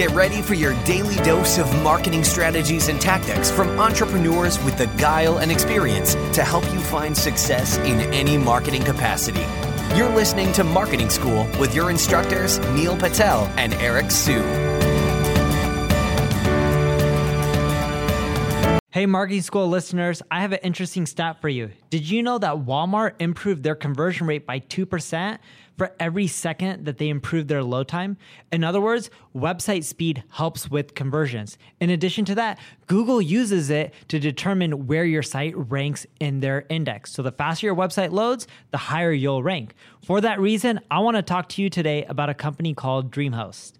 Get ready for your daily dose of marketing strategies and tactics from entrepreneurs with the guile and experience to help you find success in any marketing capacity. You're listening to Marketing School with your instructors, Neil Patel and Eric Siu. Hey, Marketing School listeners, I have an interesting stat for you. Did you know that Walmart improved their conversion rate by 2%? For every second that they improve their load time. In other words, website speed helps with conversions. In addition to that, Google uses it to determine where your site ranks in their index. So the faster your website loads, the higher you'll rank. For that reason, I want to talk to you today about a company called DreamHost.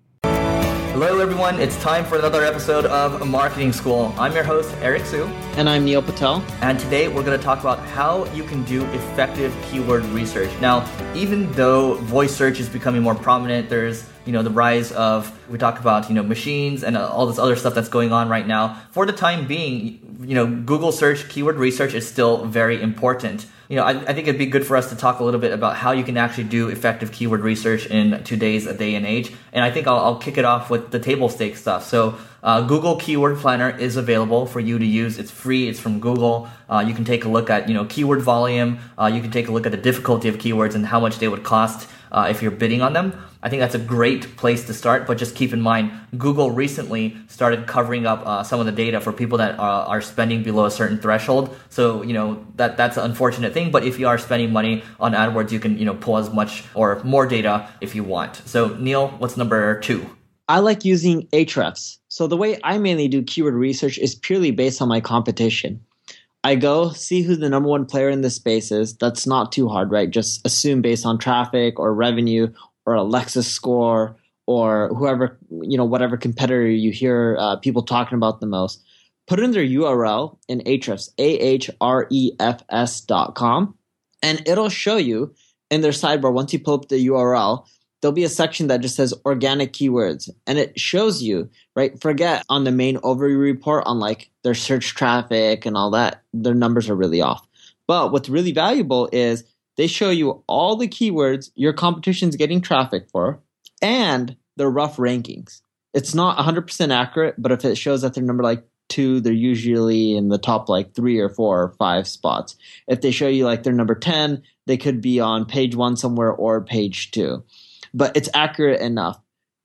Hello, everyone. It's time for another episode of Marketing School. I'm your host, Eric Siu. And I'm Neil Patel. And today we're going to talk about how you can do effective keyword research. Now, even though voice search is becoming more prominent, there's you know the rise of we talk about you know machines and all this other stuff that's going on right now for the time being you know google search keyword research is still very important you know, I, I, think it'd be good for us to talk a little bit about how you can actually do effective keyword research in today's day and age. And I think I'll, I'll kick it off with the table stakes stuff. So, uh, Google Keyword Planner is available for you to use. It's free. It's from Google. Uh, you can take a look at, you know, keyword volume. Uh, you can take a look at the difficulty of keywords and how much they would cost uh, if you're bidding on them. I think that's a great place to start, but just keep in mind, Google recently started covering up uh, some of the data for people that are, are, spending below a certain threshold. So, you know, that, that's an unfortunate thing, but if you are spending money on AdWords, you can, you know, pull as much or more data if you want. So, Neil, what's number two? I like using Ahrefs. So the way I mainly do keyword research is purely based on my competition. I go see who the number one player in this space is. That's not too hard, right? Just assume based on traffic or revenue or Alexa score or whoever, you know, whatever competitor you hear uh, people talking about the most. Put in their URL in Ahrefs, A H R E F S dot com, and it'll show you in their sidebar once you pull up the URL there'll be a section that just says organic keywords and it shows you, right? Forget on the main overview report on like their search traffic and all that, their numbers are really off. But what's really valuable is they show you all the keywords your competition's getting traffic for and their rough rankings. It's not 100% accurate, but if it shows that they're number like two, they're usually in the top like three or four or five spots. If they show you like they're number 10, they could be on page one somewhere or page two but it's accurate enough.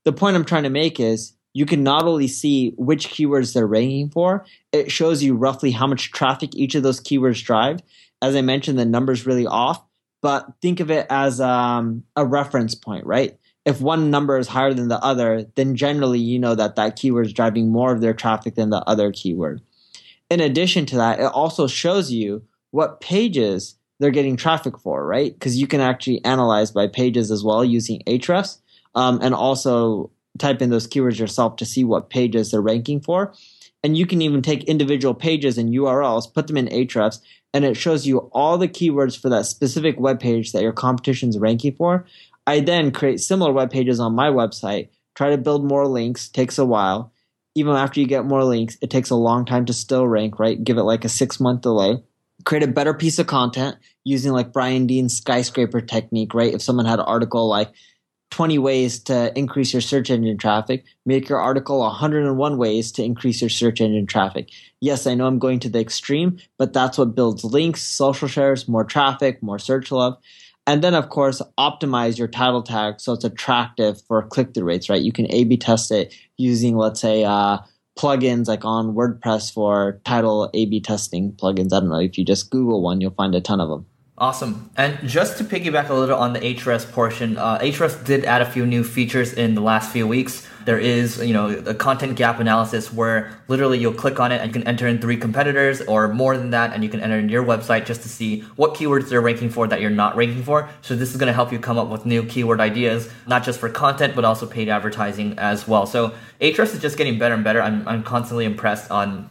The point I'm trying to make is you can not only see which keywords they're ranking for, it shows you roughly how much traffic each of those keywords drive. As I mentioned, the number's really off, but think of it as um, a reference point, right? If one number is higher than the other, then generally you know that that keyword is driving more of their traffic than the other keyword. In addition to that, it also shows you what pages they're getting traffic for, right? Because you can actually analyze by pages as well using Ahrefs, um, and also type in those keywords yourself to see what pages they're ranking for. And you can even take individual pages and URLs, put them in Ahrefs, and it shows you all the keywords for that specific web page that your competition is ranking for. I then create similar web pages on my website, try to build more links, takes a while. Even after you get more links, it takes a long time to still rank, right? Give it like a six month delay create a better piece of content using like Brian Dean's skyscraper technique, right? If someone had an article like 20 ways to increase your search engine traffic, make your article 101 ways to increase your search engine traffic. Yes, I know I'm going to the extreme, but that's what builds links, social shares, more traffic, more search love. And then, of course, optimize your title tag so it's attractive for click through rates, right? You can A B test it using, let's say, uh, plugins like on WordPress for title A/B testing plugins. I don't know if you just Google one, you'll find a ton of them. Awesome. And just to piggyback a little on the Ahrefs portion, uh, Ahrefs did add a few new features in the last few weeks. There is, you know, a content gap analysis where literally you'll click on it and you can enter in three competitors or more than that, and you can enter in your website just to see what keywords they're ranking for that you're not ranking for. So this is going to help you come up with new keyword ideas, not just for content, but also paid advertising as well. So Ahrefs is just getting better and better. I'm, I'm constantly impressed on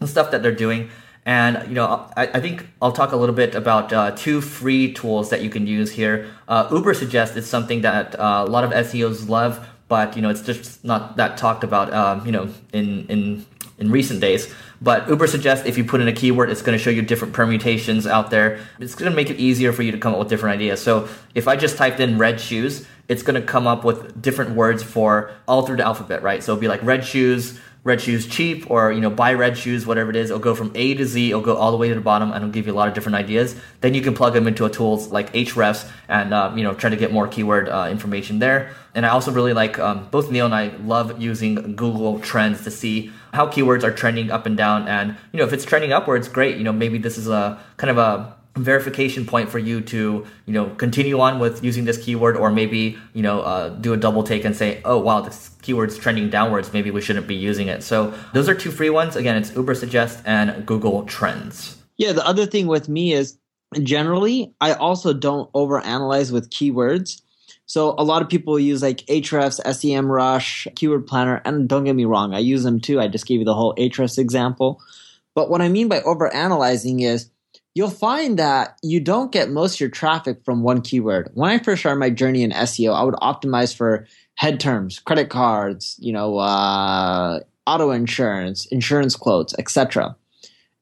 the stuff that they're doing. And you know, I, I, think I'll talk a little bit about uh, two free tools that you can use here. Uh, Ubersuggest is something that uh, a lot of SEOs love, but you know it's just not that talked about. Um, you know, in in in recent days. But Uber suggests if you put in a keyword, it's going to show you different permutations out there. It's going to make it easier for you to come up with different ideas. So if I just typed in red shoes, it's going to come up with different words for all through the alphabet, right? So it'll be like red shoes, red shoes cheap, or you know buy red shoes, whatever it is. It'll go from A to Z. It'll go all the way to the bottom, and it'll give you a lot of different ideas. Then you can plug them into a tools like Ahrefs and uh, you know try to get more keyword uh, information there. And I also really like um, both Neil and I love using Google Trends to see how keywords are trending up and down. And you know if it's trending upwards, great. You know maybe this is a kind of a verification point for you to you know continue on with using this keyword or maybe you know uh, do a double take and say oh wow this keyword's trending downwards. Maybe we shouldn't be using it. So those are two free ones. Again it's Ubersuggest and google trends. Yeah the other thing with me is generally i also don't overanalyze with keywords. So a lot of people use like Ahrefs, SEMrush, Keyword Planner, and don't get me wrong, I use them too. I just gave you the whole Ahrefs example. But what I mean by overanalyzing is you'll find that you don't get most of your traffic from one keyword. When I first started my journey in SEO, I would optimize for head terms, credit cards, you know, uh, auto insurance, insurance quotes, etc.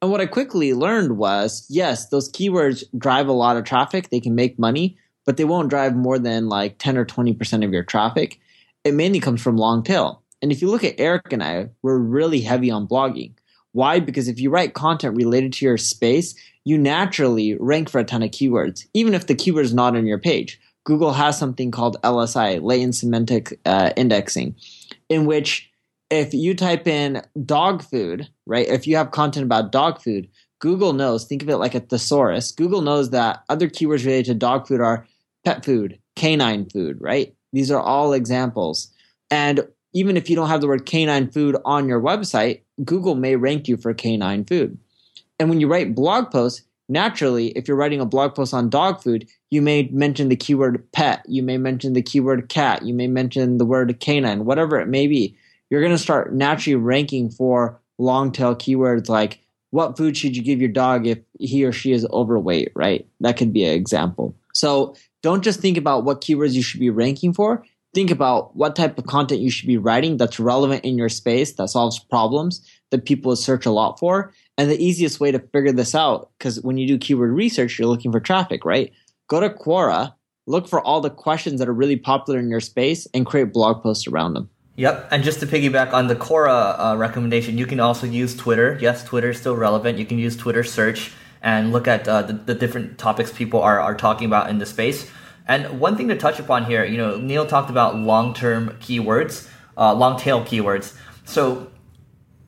And what I quickly learned was, yes, those keywords drive a lot of traffic. They can make money, but they won't drive more than like 10 or 20% of your traffic. It mainly comes from long tail. And if you look at Eric and I, we're really heavy on blogging. Why? Because if you write content related to your space, you naturally rank for a ton of keywords, even if the keyword is not on your page. Google has something called LSI, latent semantic uh, indexing, in which if you type in dog food, right, if you have content about dog food, Google knows, think of it like a thesaurus. Google knows that other keywords related to dog food are pet food, canine food, right? These are all examples. And even if you don't have the word canine food on your website, Google may rank you for canine food. And when you write blog posts, naturally, if you're writing a blog post on dog food, you may mention the keyword pet, you may mention the keyword cat, you may mention the word canine, whatever it may be. You're going to start naturally ranking for long tail keywords like what food should you give your dog if he or she is overweight, right? That could be an example. So don't just think about what keywords you should be ranking for. Think about what type of content you should be writing that's relevant in your space, that solves problems that people search a lot for, and the easiest way to figure this out, because when you do keyword research, you're looking for traffic, right? Go to Quora, look for all the questions that are really popular in your space, and create blog posts around them. Yep, and just to piggyback on the Quora uh, recommendation, you can also use Twitter. Yes, Twitter is still relevant. You can use Twitter search and look at uh, the, the different topics people are, are talking about in the space. And one thing to touch upon here, you know, Neil talked about long term keywords, uh, long tail keywords. So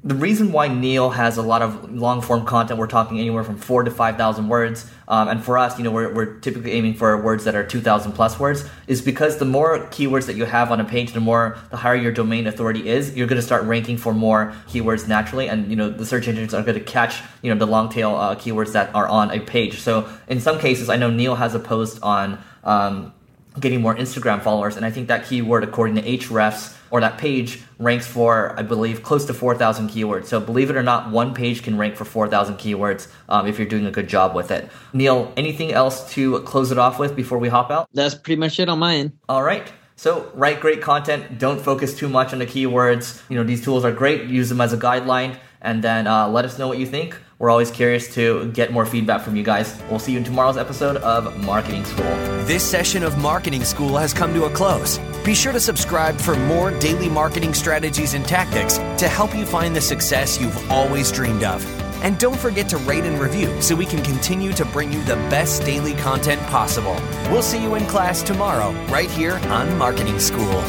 the reason why Neil has a lot of long form content, we're talking anywhere from four to five thousand words, um, and for us, you know, we're, we're typically aiming for words that are two thousand plus words, is because the more keywords that you have on a page, the more the higher your domain authority is, you're going to start ranking for more keywords naturally, and you know the search engines are going to catch you know the long tail uh, keywords that are on a page. So in some cases, I know Neil has a post on. Um, getting more Instagram followers. And I think that keyword, according to Ahrefs or that page, ranks for, I believe, close to 4,000 keywords. So believe it or not, one page can rank for 4,000 keywords um, if you're doing a good job with it. Neil, anything else to close it off with before we hop out? That's pretty much it on mine. All right. So write great content. Don't focus too much on the keywords. You know, these tools are great. Use them as a guideline. And then uh, let us know what you think. We're always curious to get more feedback from you guys. We'll see you in tomorrow's episode of Marketing School. This session of Marketing School has come to a close. Be sure to subscribe for more daily marketing strategies and tactics to help you find the success you've always dreamed of. And don't forget to rate and review so we can continue to bring you the best daily content possible. We'll see you in class tomorrow, right here on Marketing School.